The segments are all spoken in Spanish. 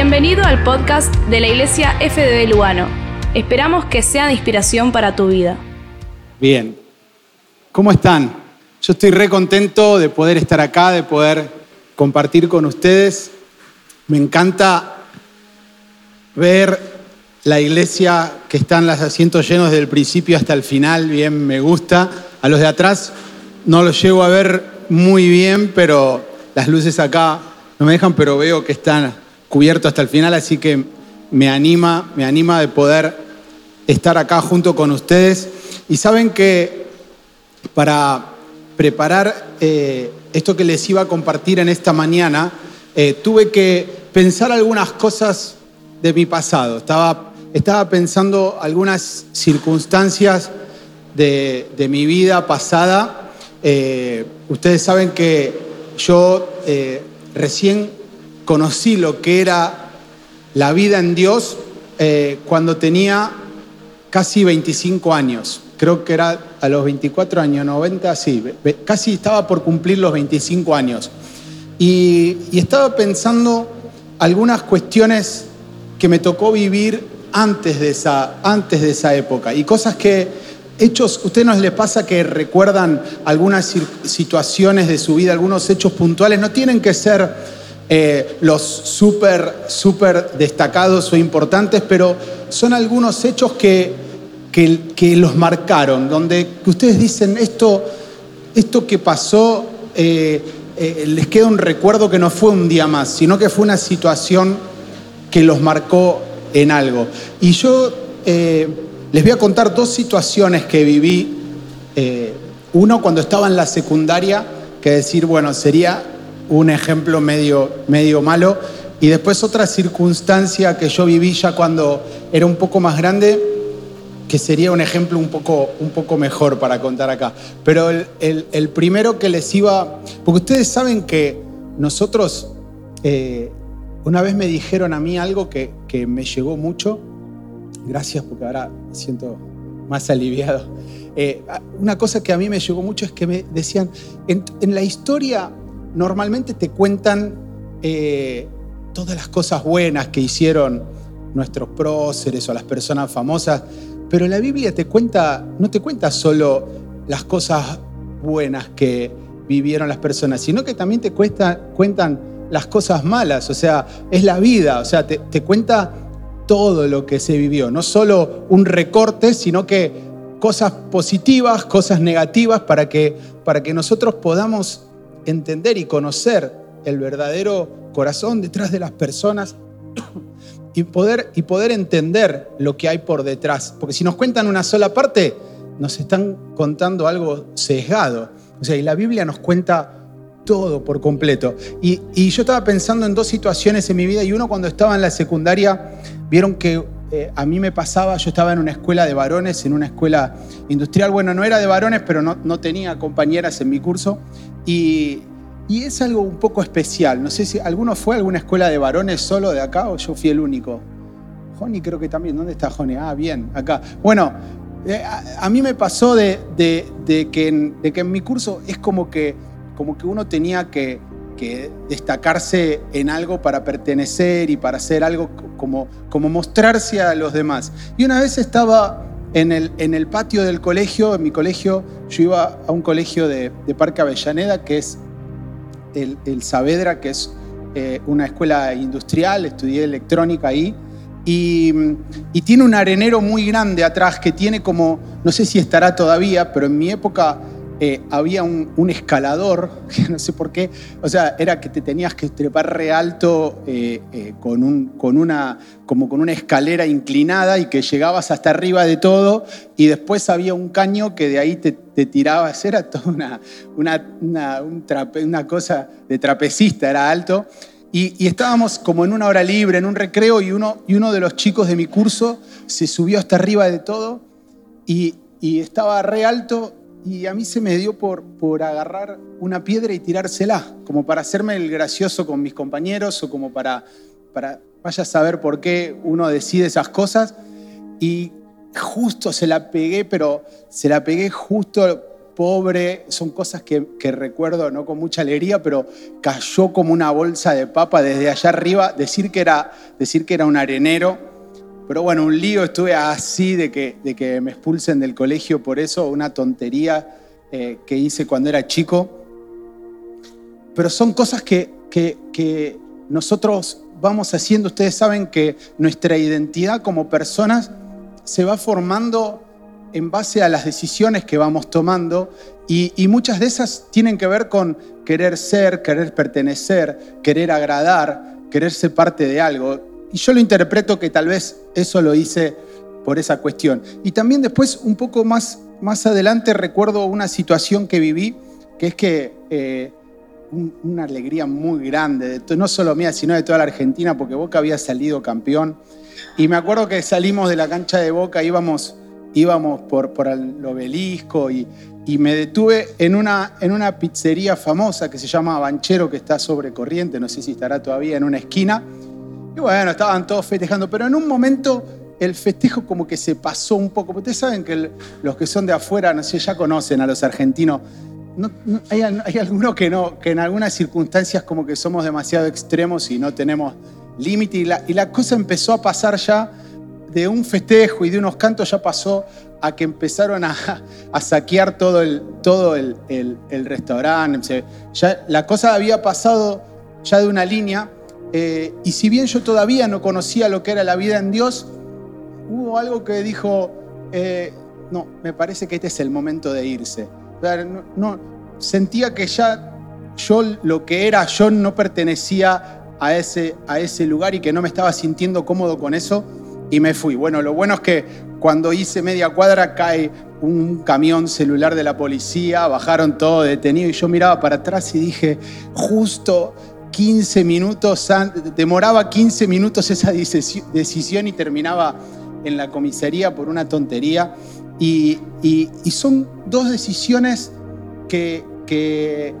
Bienvenido al podcast de la Iglesia FDB Lugano. Esperamos que sea de inspiración para tu vida. Bien, ¿cómo están? Yo estoy re contento de poder estar acá, de poder compartir con ustedes. Me encanta ver la iglesia que están los asientos llenos desde el principio hasta el final, bien, me gusta. A los de atrás no los llego a ver muy bien, pero las luces acá no me dejan, pero veo que están cubiertos hasta el final, así que me anima, me anima de poder estar acá junto con ustedes. Y saben que para preparar eh, esto que les iba a compartir en esta mañana, eh, tuve que pensar algunas cosas de mi pasado. Estaba estaba pensando algunas circunstancias de, mi vida pasada. Eh, ustedes saben que yo recién conocí lo que era la vida en Dios eh, cuando tenía casi 25 años. Creo que era a los 24 años, 90, sí, casi estaba por cumplir los 25 años. y estaba pensando algunas cuestiones que me tocó vivir antes de esa, antes de esa época. Y cosas que, hechos, ¿usted nos le pasa que recuerdan algunas situaciones de su vida, algunos hechos puntuales? No tienen que ser eh, los súper, súper destacados o importantes, pero son algunos hechos que, que, los marcaron, donde ustedes dicen, esto, esto que pasó... Eh, eh, les queda un recuerdo que no fue un día más, sino que fue una situación que los marcó en algo. Y yo les voy a contar dos situaciones que viví. Uno cuando estaba en la secundaria, que decir, bueno, sería un ejemplo medio, medio malo. Y después otra circunstancia que yo viví ya cuando era un poco más grande, que sería un ejemplo un poco, un poco mejor para contar acá. Pero el, primero que les iba, porque ustedes saben que nosotros eh, una vez me dijeron a mí algo que, me llegó mucho. Gracias porque ahora me siento más aliviado. Eh, una cosa que a mí me llegó mucho es que me decían, en, la historia normalmente te cuentan eh, todas las cosas buenas que hicieron nuestros próceres o las personas famosas, pero la Biblia te cuenta, no te cuenta solo las cosas buenas que vivieron las personas, sino que también te cuentan las cosas malas, o sea, es la vida, o sea, te, cuenta todo lo que se vivió, no solo un recorte, sino que cosas positivas, cosas negativas, para que, para que nosotros podamos entender y conocer el verdadero corazón detrás de las personas y poder, y poder entender lo que hay por detrás. Porque si nos cuentan una sola parte, nos están contando algo sesgado. O sea, y la Biblia nos cuenta todo por completo. Y, yo estaba pensando en dos situaciones en mi vida y uno cuando estaba en la secundaria, vieron que eh, a mí me pasaba, yo estaba en una escuela de varones, en una escuela industrial, bueno, no era de varones, pero no, no tenía compañeras en mi curso y, y, es algo un poco especial. No sé si alguno fue a alguna escuela de varones solo de acá o yo fui el único. Joni creo que también, ¿dónde está Joni? Ah, bien, acá. Bueno, eh, a, mí me pasó de, de, que de que en mi curso es como que como que uno tenía que, destacarse en algo para pertenecer y para hacer algo como, como mostrarse a los demás. Y una vez estaba en el, en el patio del colegio, en mi colegio, yo iba a un colegio de, Parque Avellaneda, que es el, Saavedra, que es eh, una escuela industrial, estudié electrónica ahí, y, y, tiene un arenero muy grande atrás que tiene como, no sé si estará todavía, pero en mi época eh, había un, escalador, que no sé por qué, o sea, era que te tenías que trepar re alto eh, eh, con, un, con, una, como con una escalera inclinada y que llegabas hasta arriba de todo y después había un caño que de ahí te, tirabas, era toda una, una, una, cosa de trapecista, era alto. Y, estábamos como en una hora libre, en un recreo, y uno, y uno de los chicos de mi curso se subió hasta arriba de todo y estaba re alto y a mí se me dio por, por agarrar una piedra y tirársela, como para hacerme el gracioso con mis compañeros o como para, para vaya a saber por qué uno decide esas cosas. Y justo se la pegué, pero se la pegué justo pobre, son cosas que, recuerdo no con mucha alegría, pero cayó como una bolsa de papa desde allá arriba, decir que era, decir que era un arenero. Pero bueno, un lío, estuve así de que, me expulsen del colegio por eso, una tontería eh, que hice cuando era chico. Pero son cosas que, nosotros vamos haciendo. Ustedes saben que nuestra identidad como personas se va formando en base a las decisiones que vamos tomando y, muchas de esas tienen que ver con querer ser, querer pertenecer, querer agradar, querer ser parte de algo. Y yo lo interpreto que tal vez eso lo hice por esa cuestión. Y también después, un poco más, más adelante, recuerdo una situación que viví, que es que eh, una alegría muy grande, de, no solo mía, sino de toda la Argentina, porque Boca había salido campeón. Y me acuerdo que salimos de la cancha de Boca, íbamos íbamos por, por el obelisco y, y me detuve en una, en una pizzería famosa que se llama Banchero, que está sobre corriente, no sé si estará todavía en una esquina. Y bueno, estaban todos festejando, pero en un momento el festejo como que se pasó un poco. Ustedes saben que los que son de afuera, no sé, ya conocen a los argentinos. No, hay, hay, algunos que no, que en algunas circunstancias como que somos demasiado extremos y no tenemos límite. Y la, cosa empezó a pasar ya de un festejo y de unos cantos ya pasó a que empezaron a, saquear todo el, el, restaurante. Ya la cosa había pasado ya de una línea. Eh, y si bien yo todavía no conocía lo que era la vida en Dios, hubo algo que dijo, eh, no, me parece que este es el momento de irse. No, sentía que ya yo lo que era, yo no pertenecía a ese, a ese lugar y que no me estaba sintiendo cómodo con eso y me fui. Bueno, lo bueno es que cuando hice media cuadra cae un camión celular de la policía, bajaron todo detenido y yo miraba para atrás y dije, justo 15 minutos, demoraba 15 minutos esa decisión y terminaba en la comisaría por una tontería. Y, son dos decisiones que, que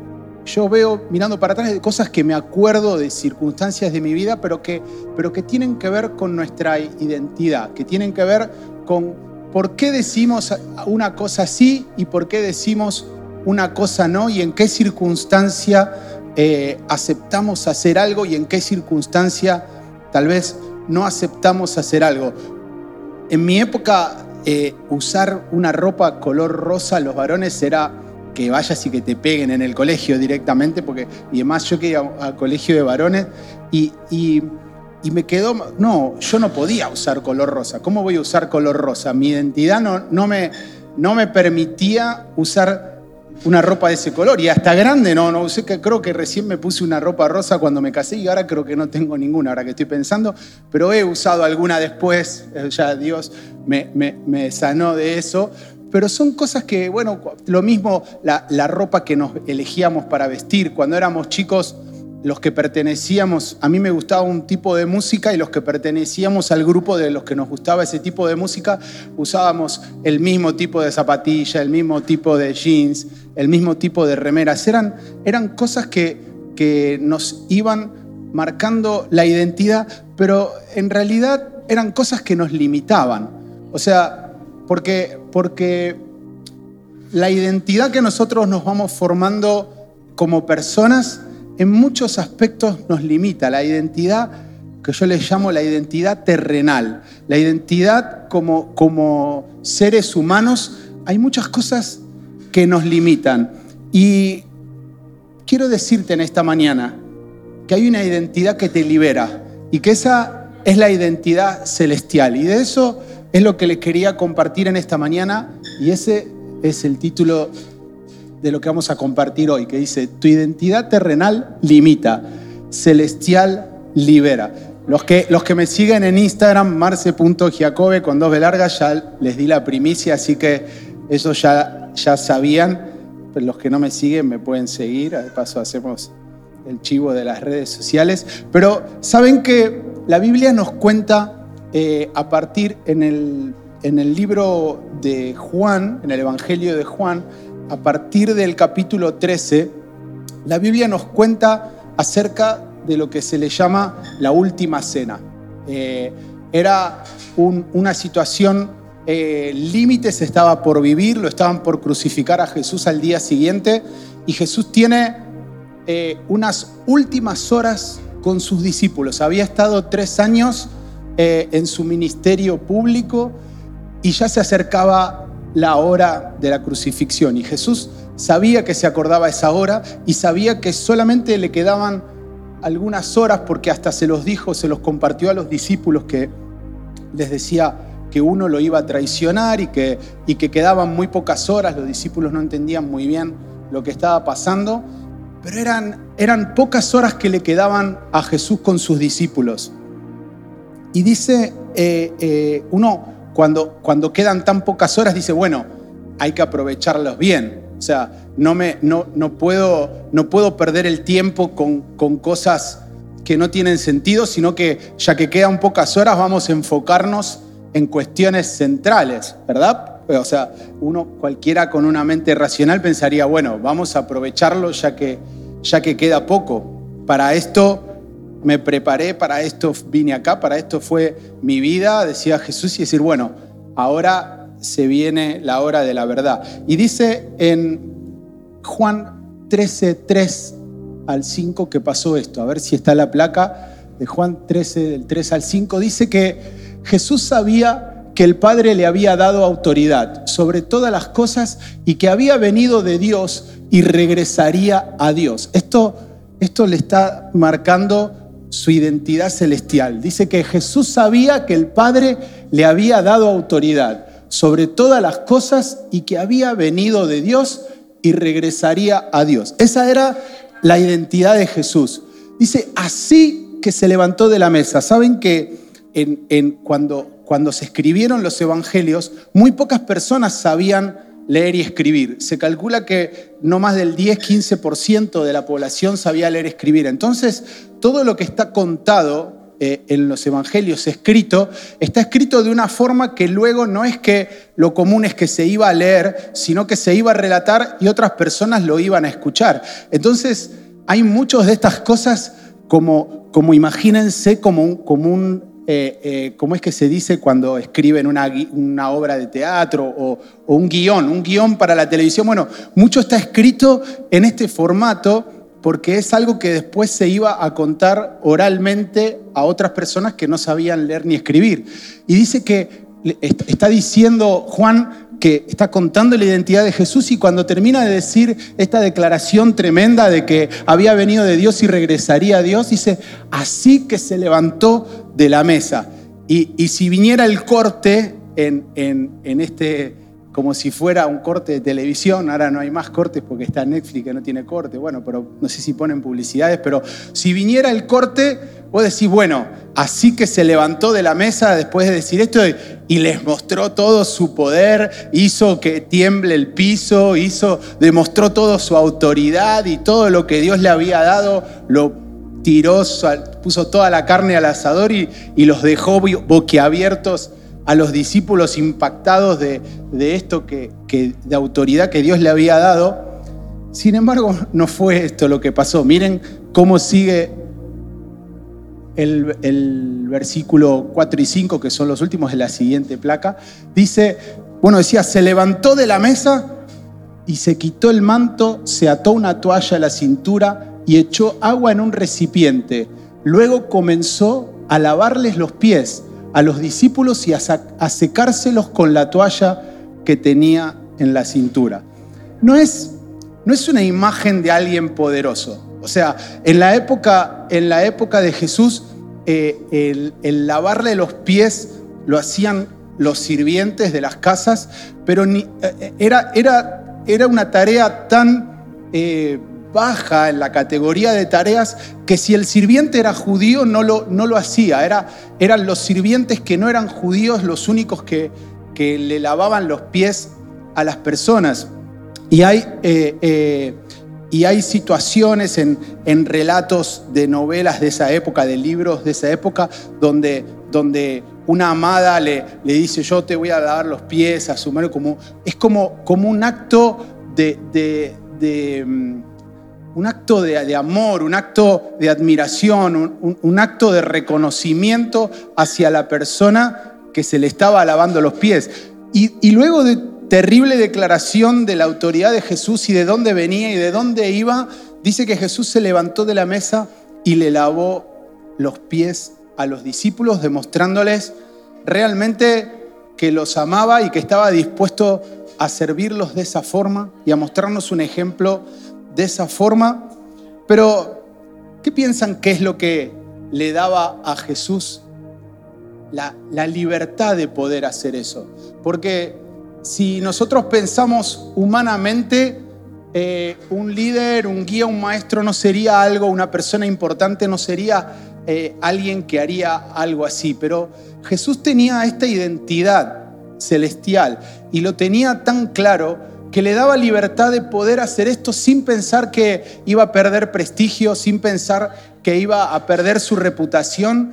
yo veo mirando para atrás de cosas que me acuerdo de circunstancias de mi vida, pero que, pero que tienen que ver con nuestra identidad, que tienen que ver con por qué decimos una cosa sí y por qué decimos una cosa no y en qué circunstancia eh, aceptamos hacer algo y en qué circunstancia tal vez no aceptamos hacer algo. En mi época, eh, usar una ropa color rosa los varones era que vayas y que te peguen en el colegio directamente, porque y además yo que iba al colegio de varones y, y, me quedó, no, yo no podía usar color rosa. ¿Cómo voy a usar color rosa? Mi identidad no, no, me, no me permitía usar una ropa de ese color. Y hasta grande, no, no sé que creo que recién me puse una ropa rosa cuando me casé y ahora creo que no tengo ninguna, ahora que estoy pensando, pero he usado alguna después, eh, ya Dios me, me, me sanó de eso. Pero son cosas que, bueno, lo mismo la, ropa que nos elegíamos para vestir. Cuando éramos chicos, los que pertenecíamos, a mí me gustaba un tipo de música y los que pertenecíamos al grupo de los que nos gustaba ese tipo de música, usábamos el mismo tipo de zapatilla, el mismo tipo de jeans, el mismo tipo de remeras. Eran, eran cosas que, que nos iban marcando la identidad, pero en realidad eran cosas que nos limitaban. O sea, porque, porque la identidad que nosotros nos vamos formando como personas en muchos aspectos nos limita. La identidad que yo le llamo la identidad terrenal, la identidad como, como seres humanos, hay muchas cosas que nos limitan. Y quiero decirte en esta mañana que hay una identidad que te libera y que esa es la identidad celestial. Y de eso es lo que les quería compartir en esta mañana y ese es el título de lo que vamos a compartir hoy, que dice, tu identidad terrenal limita, celestial libera. Los que, los que me siguen en Instagram, marce.giacove con dos ya les di la primicia, así que eso ya, ya sabían. Pero los que no me siguen me pueden seguir, de paso hacemos el chivo de las redes sociales. Pero saben que la Biblia nos cuenta eh, a partir en el, en el libro de Juan, en el Evangelio de Juan, a partir del capítulo 13, la Biblia nos cuenta acerca de lo que se le llama la última cena. Eh, era una situación eh, límites estaba por vivir, lo estaban por crucificar a Jesús al día siguiente y Jesús tiene eh, unas últimas horas con sus discípulos. Había estado tres años en su ministerio público y ya se acercaba la hora de la crucifixión y Jesús sabía que se acordaba esa hora y sabía que solamente le quedaban algunas horas porque hasta se los dijo, se los compartió a los discípulos que les decía, que uno lo iba a traicionar y que, y que quedaban muy pocas horas, los discípulos no entendían muy bien lo que estaba pasando, pero eran, eran pocas horas que le quedaban a Jesús con sus discípulos. Y dice, eh, eh, uno cuando, cuando quedan tan pocas horas dice, bueno, hay que aprovecharlos bien. O sea, no, me, no, no, puedo, no puedo perder el tiempo con, con cosas que no tienen sentido, sino que ya que quedan pocas horas vamos a enfocarnos en cuestiones centrales, ¿verdad? O sea, uno cualquiera con una mente racional pensaría, bueno, vamos a aprovecharlo ya que, ya que queda poco. Para esto me preparé, para esto vine acá, para esto fue mi vida, decía Jesús, y decir, bueno, ahora se viene la hora de la verdad. Y dice en Juan 13, 3 al 5 que pasó esto. A ver si está la placa de Juan 13, del 3 al 5. Dice que Jesús sabía que el Padre le había dado autoridad sobre todas las cosas y que había venido de Dios y regresaría a Dios. Esto, esto le está marcando su identidad celestial. Dice que Jesús sabía que el Padre le había dado autoridad sobre todas las cosas y que había venido de Dios y regresaría a Dios. Esa era la identidad de Jesús. Dice, así que se levantó de la mesa. ¿Saben que en, cuando, cuando se escribieron los evangelios, muy pocas personas sabían leer y escribir. Se calcula que no más del 10-15% de la población sabía leer y escribir. Entonces, todo lo que está contado eh, en los evangelios escrito, está escrito de una forma que luego no es que lo común es que se iba a leer, sino que se iba a relatar y otras personas lo iban a escuchar. Entonces, hay muchas de estas cosas como, como imagínense, como un, como un eh, eh, ¿cómo es que se dice cuando escriben una, una obra de teatro o, un guion? Un guion para la televisión. Bueno, mucho está escrito en este formato porque es algo que después se iba a contar oralmente a otras personas que no sabían leer ni escribir. Y dice que está diciendo Juan que está contando la identidad de Jesús y cuando termina de decir esta declaración tremenda de que había venido de Dios y regresaría a Dios, dice, así que se levantó de la mesa. Y, si viniera el corte en, en este como si fuera un corte de televisión. Ahora no hay más cortes porque está Netflix que no tiene corte. Bueno, pero no sé si ponen publicidades, pero si viniera el corte, vos decís, bueno, así que se levantó de la mesa después de decir esto y les mostró todo su poder, hizo que tiemble el piso, hizo, demostró toda su autoridad y todo lo que Dios le había dado, lo tiró, puso toda la carne al asador y, y los dejó boquiabiertos a los discípulos impactados de, esto que, de autoridad que Dios le había dado. Sin embargo, no fue esto lo que pasó. Miren cómo sigue el, el, versículo 4 y 5, que son los últimos de la siguiente placa. Dice, bueno, decía, se levantó de la mesa y se quitó el manto, se ató una toalla a la cintura y echó agua en un recipiente. Luego comenzó a lavarles los pies a los discípulos y a, secárselos con la toalla que tenía en la cintura. No es, no es una imagen de alguien poderoso. O sea, en la época, en la época de Jesús, eh, el, lavarle los pies lo hacían los sirvientes de las casas, pero ni, eh, era, era, era, una tarea tan eh, baja en la categoría de tareas que si el sirviente era judío no lo, no lo hacía. Era, eran los sirvientes que no eran judíos los únicos que, que le lavaban los pies a las personas. Y hay, eh, eh, y hay situaciones en, en, relatos de novelas de esa época, de libros de esa época, donde, donde una amada le, le dice, yo te voy a lavar los pies a su mano, como, es como, como un acto de, mm, un acto de, amor, un acto de admiración, un, acto de reconocimiento hacia la persona que se le estaba lavando los pies. Y, luego de terrible declaración de la autoridad de Jesús y de dónde venía y de dónde iba, dice que Jesús se levantó de la mesa y le lavó los pies a los discípulos, demostrándoles realmente que los amaba y que estaba dispuesto a servirlos de esa forma y a mostrarnos un ejemplo de esa forma. Pero, ¿qué piensan que es lo que le daba a Jesús la, libertad de poder hacer eso? Porque si nosotros pensamos humanamente, eh, un líder, un guía, un maestro no sería algo, una persona importante no sería eh, alguien que haría algo así, pero Jesús tenía esta identidad celestial y lo tenía tan claro que le daba libertad de poder hacer esto sin pensar que iba a perder prestigio, sin pensar que iba a perder su reputación.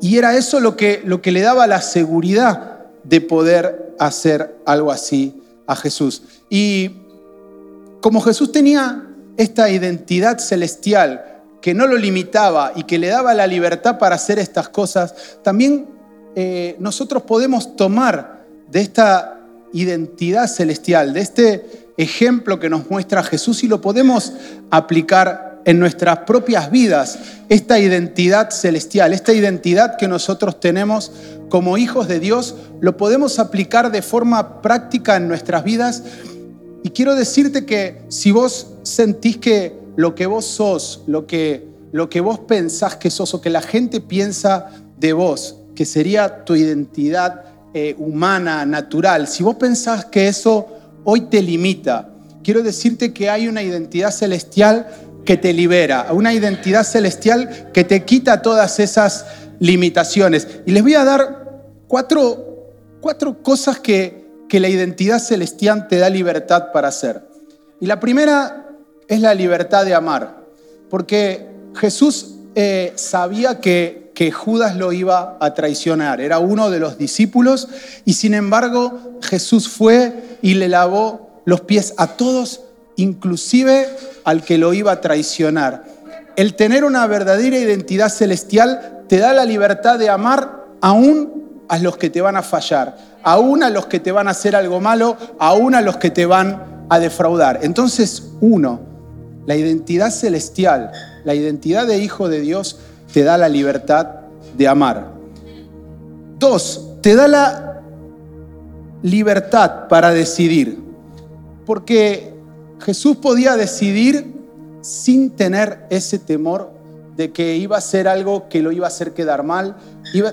Y era eso lo que, lo que le daba la seguridad de poder hacer algo así a Jesús. Y como Jesús tenía esta identidad celestial que no lo limitaba y que le daba la libertad para hacer estas cosas, también eh, nosotros podemos tomar de esta identidad celestial, de este ejemplo que nos muestra Jesús y lo podemos aplicar en nuestras propias vidas, esta identidad celestial, esta identidad que nosotros tenemos como hijos de Dios, lo podemos aplicar de forma práctica en nuestras vidas. Y quiero decirte que si vos sentís que lo que vos sos, lo que, lo que vos pensás que sos o que la gente piensa de vos, que sería tu identidad eh, humana, natural, si vos pensás que eso hoy te limita, quiero decirte que hay una identidad celestial que te libera, una identidad celestial que te quita todas esas limitaciones. Y les voy a dar cuatro, cuatro cosas que, que la identidad celestial te da libertad para hacer. Y la primera es la libertad de amar, porque Jesús eh, sabía que que Judas lo iba a traicionar. Era uno de los discípulos y sin embargo Jesús fue y le lavó los pies a todos, inclusive al que lo iba a traicionar. El tener una verdadera identidad celestial te da la libertad de amar aún a los que te van a fallar, aún a los que te van a hacer algo malo, aún a los que te van a defraudar. Entonces, uno, la identidad celestial, la identidad de hijo de Dios, te da la libertad de amar. Dos, te da la libertad para decidir. Porque Jesús podía decidir sin tener ese temor de que iba a ser algo que lo iba a hacer quedar mal.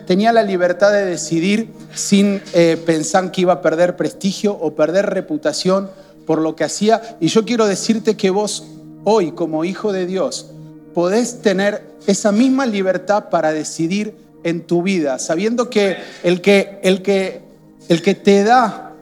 tenía la libertad de decidir sin eh, pensar que iba a perder prestigio o perder reputación por lo que hacía. Y yo quiero decirte que vos hoy como hijo de Dios podés tener esa misma libertad para decidir en tu vida, sabiendo que el que, el que, el que te da,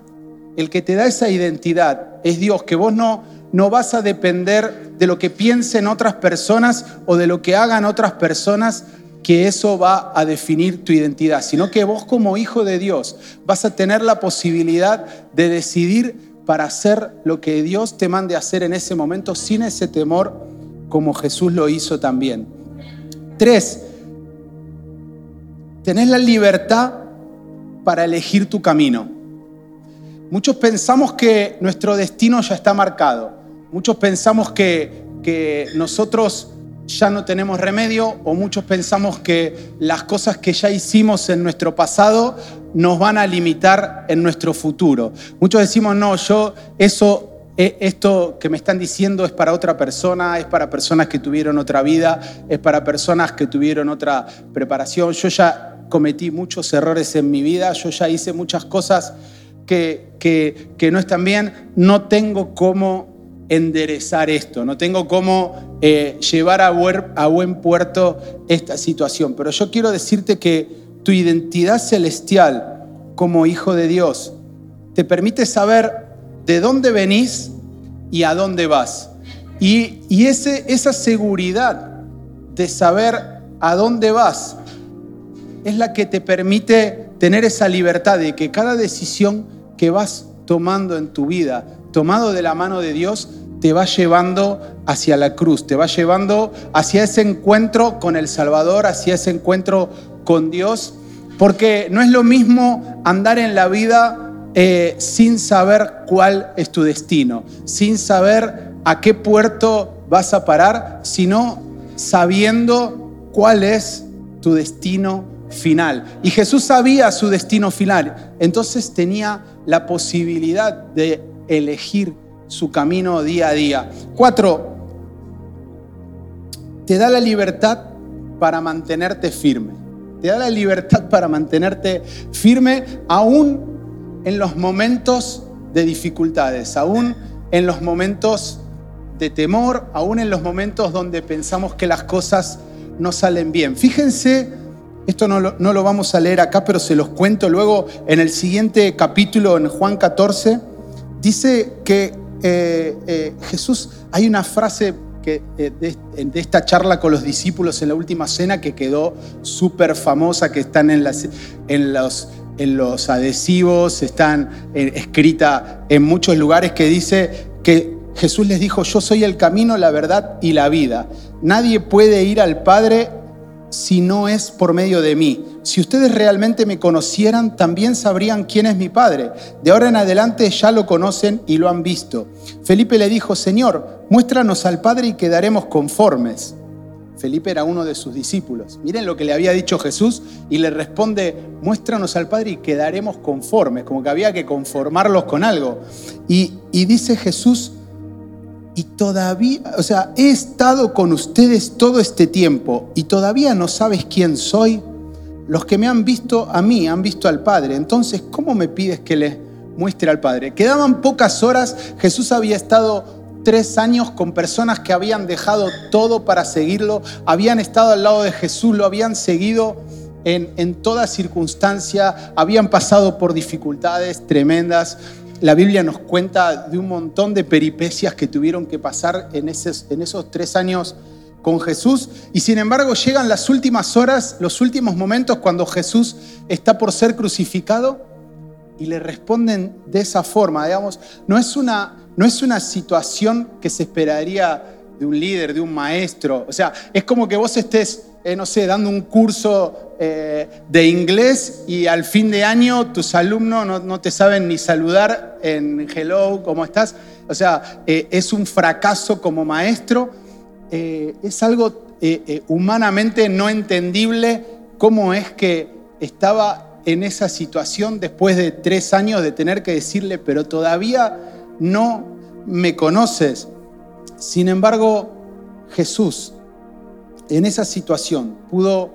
el que te da esa identidad es Dios, que vos no, no vas a depender de lo que piensen otras personas o de lo que hagan otras personas, que eso va a definir tu identidad, sino que vos como hijo de Dios vas a tener la posibilidad de decidir para hacer lo que Dios te mande hacer en ese momento sin ese temor como Jesús lo hizo también. Tres, tenés la libertad para elegir tu camino. Muchos pensamos que nuestro destino ya está marcado. Muchos pensamos que, que nosotros ya no tenemos remedio o muchos pensamos que las cosas que ya hicimos en nuestro pasado nos van a limitar en nuestro futuro. Muchos decimos, no, yo eso esto que me están diciendo es para otra persona, es para personas que tuvieron otra vida, es para personas que tuvieron otra preparación. Yo ya cometí muchos errores en mi vida, yo ya hice muchas cosas que, no están bien, no tengo cómo enderezar esto, no tengo cómo eh, llevar a buen puerto esta situación. Pero yo quiero decirte que tu identidad celestial como hijo de Dios te permite saber de dónde venís y a dónde vas. Y, ese, esa seguridad de saber a dónde vas es la que te permite tener esa libertad de que cada decisión que vas tomando en tu vida, tomado de la mano de Dios, te va llevando hacia la cruz, te va llevando hacia ese encuentro con el Salvador, hacia ese encuentro con Dios, porque no es lo mismo andar en la vida eh, sin saber cuál es tu destino, sin saber a qué puerto vas a parar, sino sabiendo cuál es tu destino final. Y Jesús sabía su destino final, entonces tenía la posibilidad de elegir su camino día a día. Cuatro, te da la libertad para mantenerte firme. Te da la libertad para mantenerte firme aún en los momentos de dificultades, aún en los momentos de temor, aún en los momentos donde pensamos que las cosas no salen bien. Fíjense, esto no lo, no lo, vamos a leer acá, pero se los cuento luego en el siguiente capítulo, en Juan 14, dice que eh, eh, Jesús, hay una frase que, eh, de, esta charla con los discípulos en la última cena que quedó súper famosa, que están en, las, en los en los adhesivos, están escrita en muchos lugares que dice que Jesús les dijo, yo soy el camino, la verdad y la vida. Nadie puede ir al Padre si no es por medio de mí. Si ustedes realmente me conocieran, también sabrían quién es mi Padre. De ahora en adelante ya lo conocen y lo han visto. Felipe le dijo, Señor, muéstranos al Padre y quedaremos conformes. Felipe era uno de sus discípulos. Miren lo que le había dicho Jesús y le responde, muéstranos al Padre y quedaremos conformes, como que había que conformarlos con algo. Y, dice Jesús, y todavía, o sea, he estado con ustedes todo este tiempo y todavía no sabes quién soy. Los que me han visto a mí han visto al Padre. Entonces, ¿cómo me pides que les muestre al Padre? Quedaban pocas horas. Jesús había estado tres años con personas que habían dejado todo para seguirlo, habían estado al lado de Jesús, lo habían seguido en, en toda circunstancia, habían pasado por dificultades tremendas la Biblia nos cuenta de un montón de peripecias que tuvieron que pasar en esos, en esos tres años con Jesús. Y sin embargo llegan las últimas horas, los últimos momentos cuando Jesús está por ser crucificado y le responden de esa forma. Digamos, no es una, no es una situación que se esperaría de un líder, de un maestro. O sea, es como que vos estés, eh, no sé, dando un curso eh, de inglés y al fin de año tus alumnos no, te saben ni saludar en hello, ¿cómo estás? O sea, eh, es un fracaso como maestro, es algo humanamente no entendible cómo es que estaba en esa situación después de tres años de tener que decirle, pero todavía no me conoces. Sin embargo, Jesús en esa situación pudo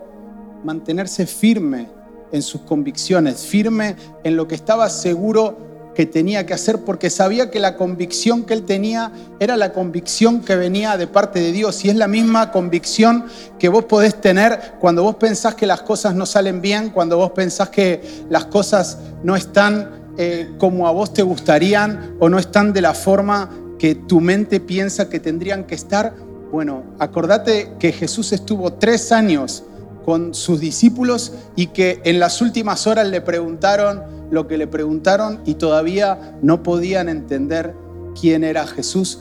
mantenerse firme en sus convicciones, firme en lo que estaba seguro que tenía que hacer, porque sabía que la convicción que él tenía era la convicción que venía de parte de Dios, y es la misma convicción que vos podés tener cuando vos pensás que las cosas no salen bien, cuando vos pensás que las cosas no están eh, como a vos te gustarían o no están de la forma que tu mente piensa que tendrían que estar. Bueno, acordate que Jesús estuvo tres años con sus discípulos y que en las últimas horas le preguntaron lo que le preguntaron y todavía no podían entender quién era Jesús.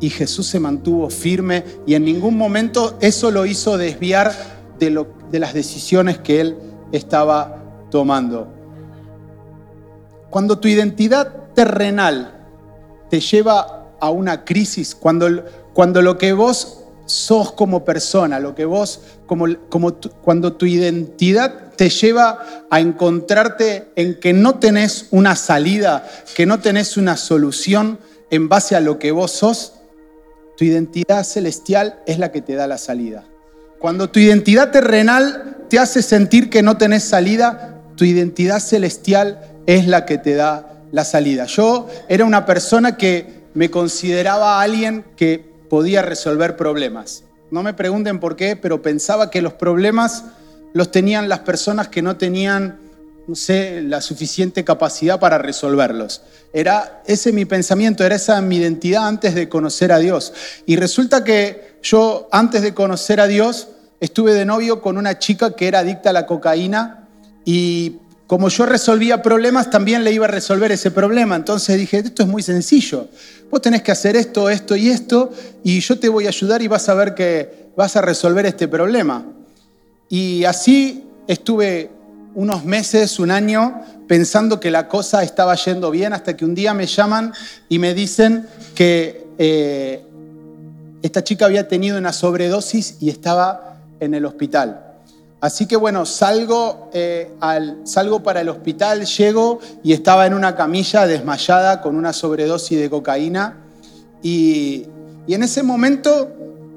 Y Jesús se mantuvo firme y en ningún momento eso lo hizo desviar de, las decisiones que él estaba tomando. Cuando tu identidad terrenal te lleva a una crisis, cuando, cuando lo que vos sos como persona, lo que vos, como, cuando tu identidad te lleva a encontrarte en que no tenés una salida, que no tenés una solución en base a lo que vos sos, tu identidad celestial es la que te da la salida. Cuando tu identidad terrenal te hace sentir que no tenés salida, tu identidad celestial es la que te da la salida. Yo era una persona que me consideraba alguien que podía resolver problemas. No me pregunten por qué, pero pensaba que los problemas los tenían las personas que no tenían, no sé, la suficiente capacidad para resolverlos. Era ese mi pensamiento, era esa mi identidad antes de conocer a Dios. Y resulta que yo, antes de conocer a Dios, estuve de novio con una chica que era adicta a la cocaína y como yo resolvía problemas, también le iba a resolver ese problema. Entonces dije, esto es muy sencillo. Vos tenés que hacer esto, esto y esto, y yo te voy a ayudar y vas a ver que vas a resolver este problema. Y así estuve unos meses, un año, pensando que la cosa estaba yendo bien, hasta que un día me llaman y me dicen que eh, esta chica había tenido una sobredosis y estaba en el hospital. Así que bueno, salgo, eh, al, salgo para el hospital, llego y estaba en una camilla desmayada con una sobredosis de cocaína. Y, y en ese momento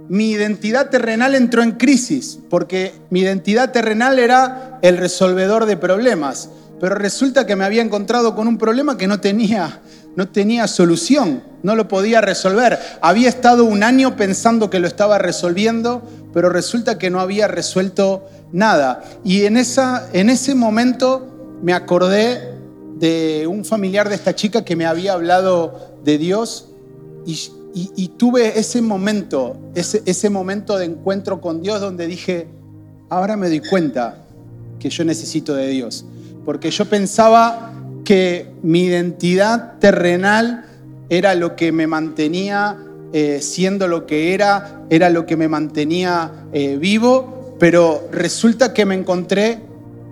mi identidad terrenal entró en crisis, porque mi identidad terrenal era el resolvedor de problemas. Pero resulta que me había encontrado con un problema que no tenía, no tenía solución, no lo podía resolver. Había estado un año pensando que lo estaba resolviendo, pero resulta que no había resuelto nada. Y en, esa, en ese momento me acordé de un familiar de esta chica que me había hablado de Dios y, tuve ese momento, ese, ese momento de encuentro con Dios donde dije, ahora me doy cuenta que yo necesito de Dios. Porque yo pensaba mi identidad terrenal era lo que me mantenía eh, siendo lo que era, era lo que me mantenía eh, vivo, pero resulta que me encontré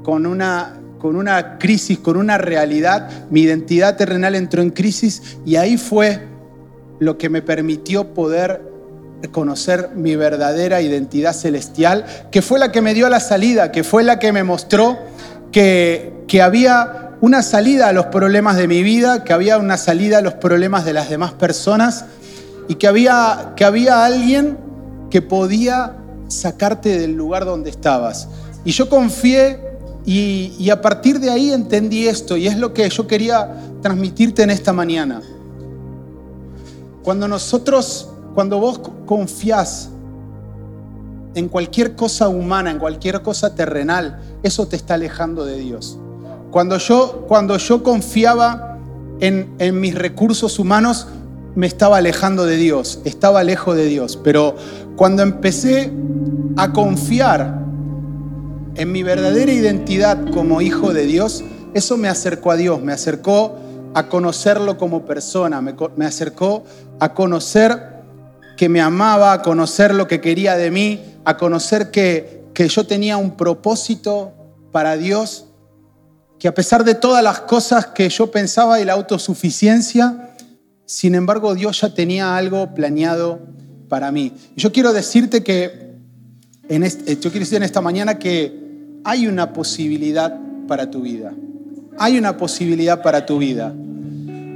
con una, con una crisis, con una realidad, mi identidad terrenal entró en crisis y ahí fue lo que me permitió poder conocer mi verdadera identidad celestial, que fue la que me dio la salida, que fue la que me mostró que, que había una salida a los problemas de mi vida, que había una salida a los problemas de las demás personas y que había, que había alguien que podía sacarte del lugar donde estabas. Y yo confié y, a partir de ahí entendí esto y es lo que yo quería transmitirte en esta mañana. Cuando nosotros, cuando vos confías en cualquier cosa humana, en cualquier cosa terrenal, eso te está alejando de Dios. Cuando yo, cuando yo confiaba en, en mis recursos humanos, me estaba alejando de Dios, estaba lejos de Dios. Pero cuando empecé a confiar en mi verdadera identidad como hijo de Dios, eso me acercó a Dios, me acercó a conocerlo como persona, me, me, acercó a conocer que me amaba, a conocer lo que quería de mí, a conocer que, que yo tenía un propósito para Dios que a pesar de todas las cosas que yo pensaba y la autosuficiencia, sin embargo Dios ya tenía algo planeado para mí. Yo quiero decirte que, este, yo quiero decir en esta mañana que hay una posibilidad para tu vida. Hay una posibilidad para tu vida.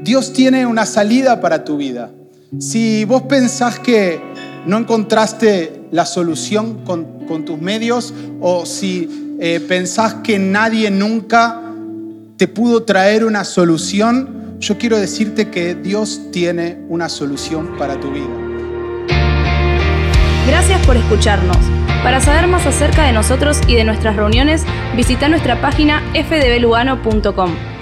Dios tiene una salida para tu vida. Si vos pensás que no encontraste la solución con, con tus medios o si eh, pensás que nadie nunca te pudo traer una solución, yo quiero decirte que Dios tiene una solución para tu vida. Gracias por escucharnos. Para saber más acerca de nosotros y de nuestras reuniones, visita nuestra página fdblugano.com.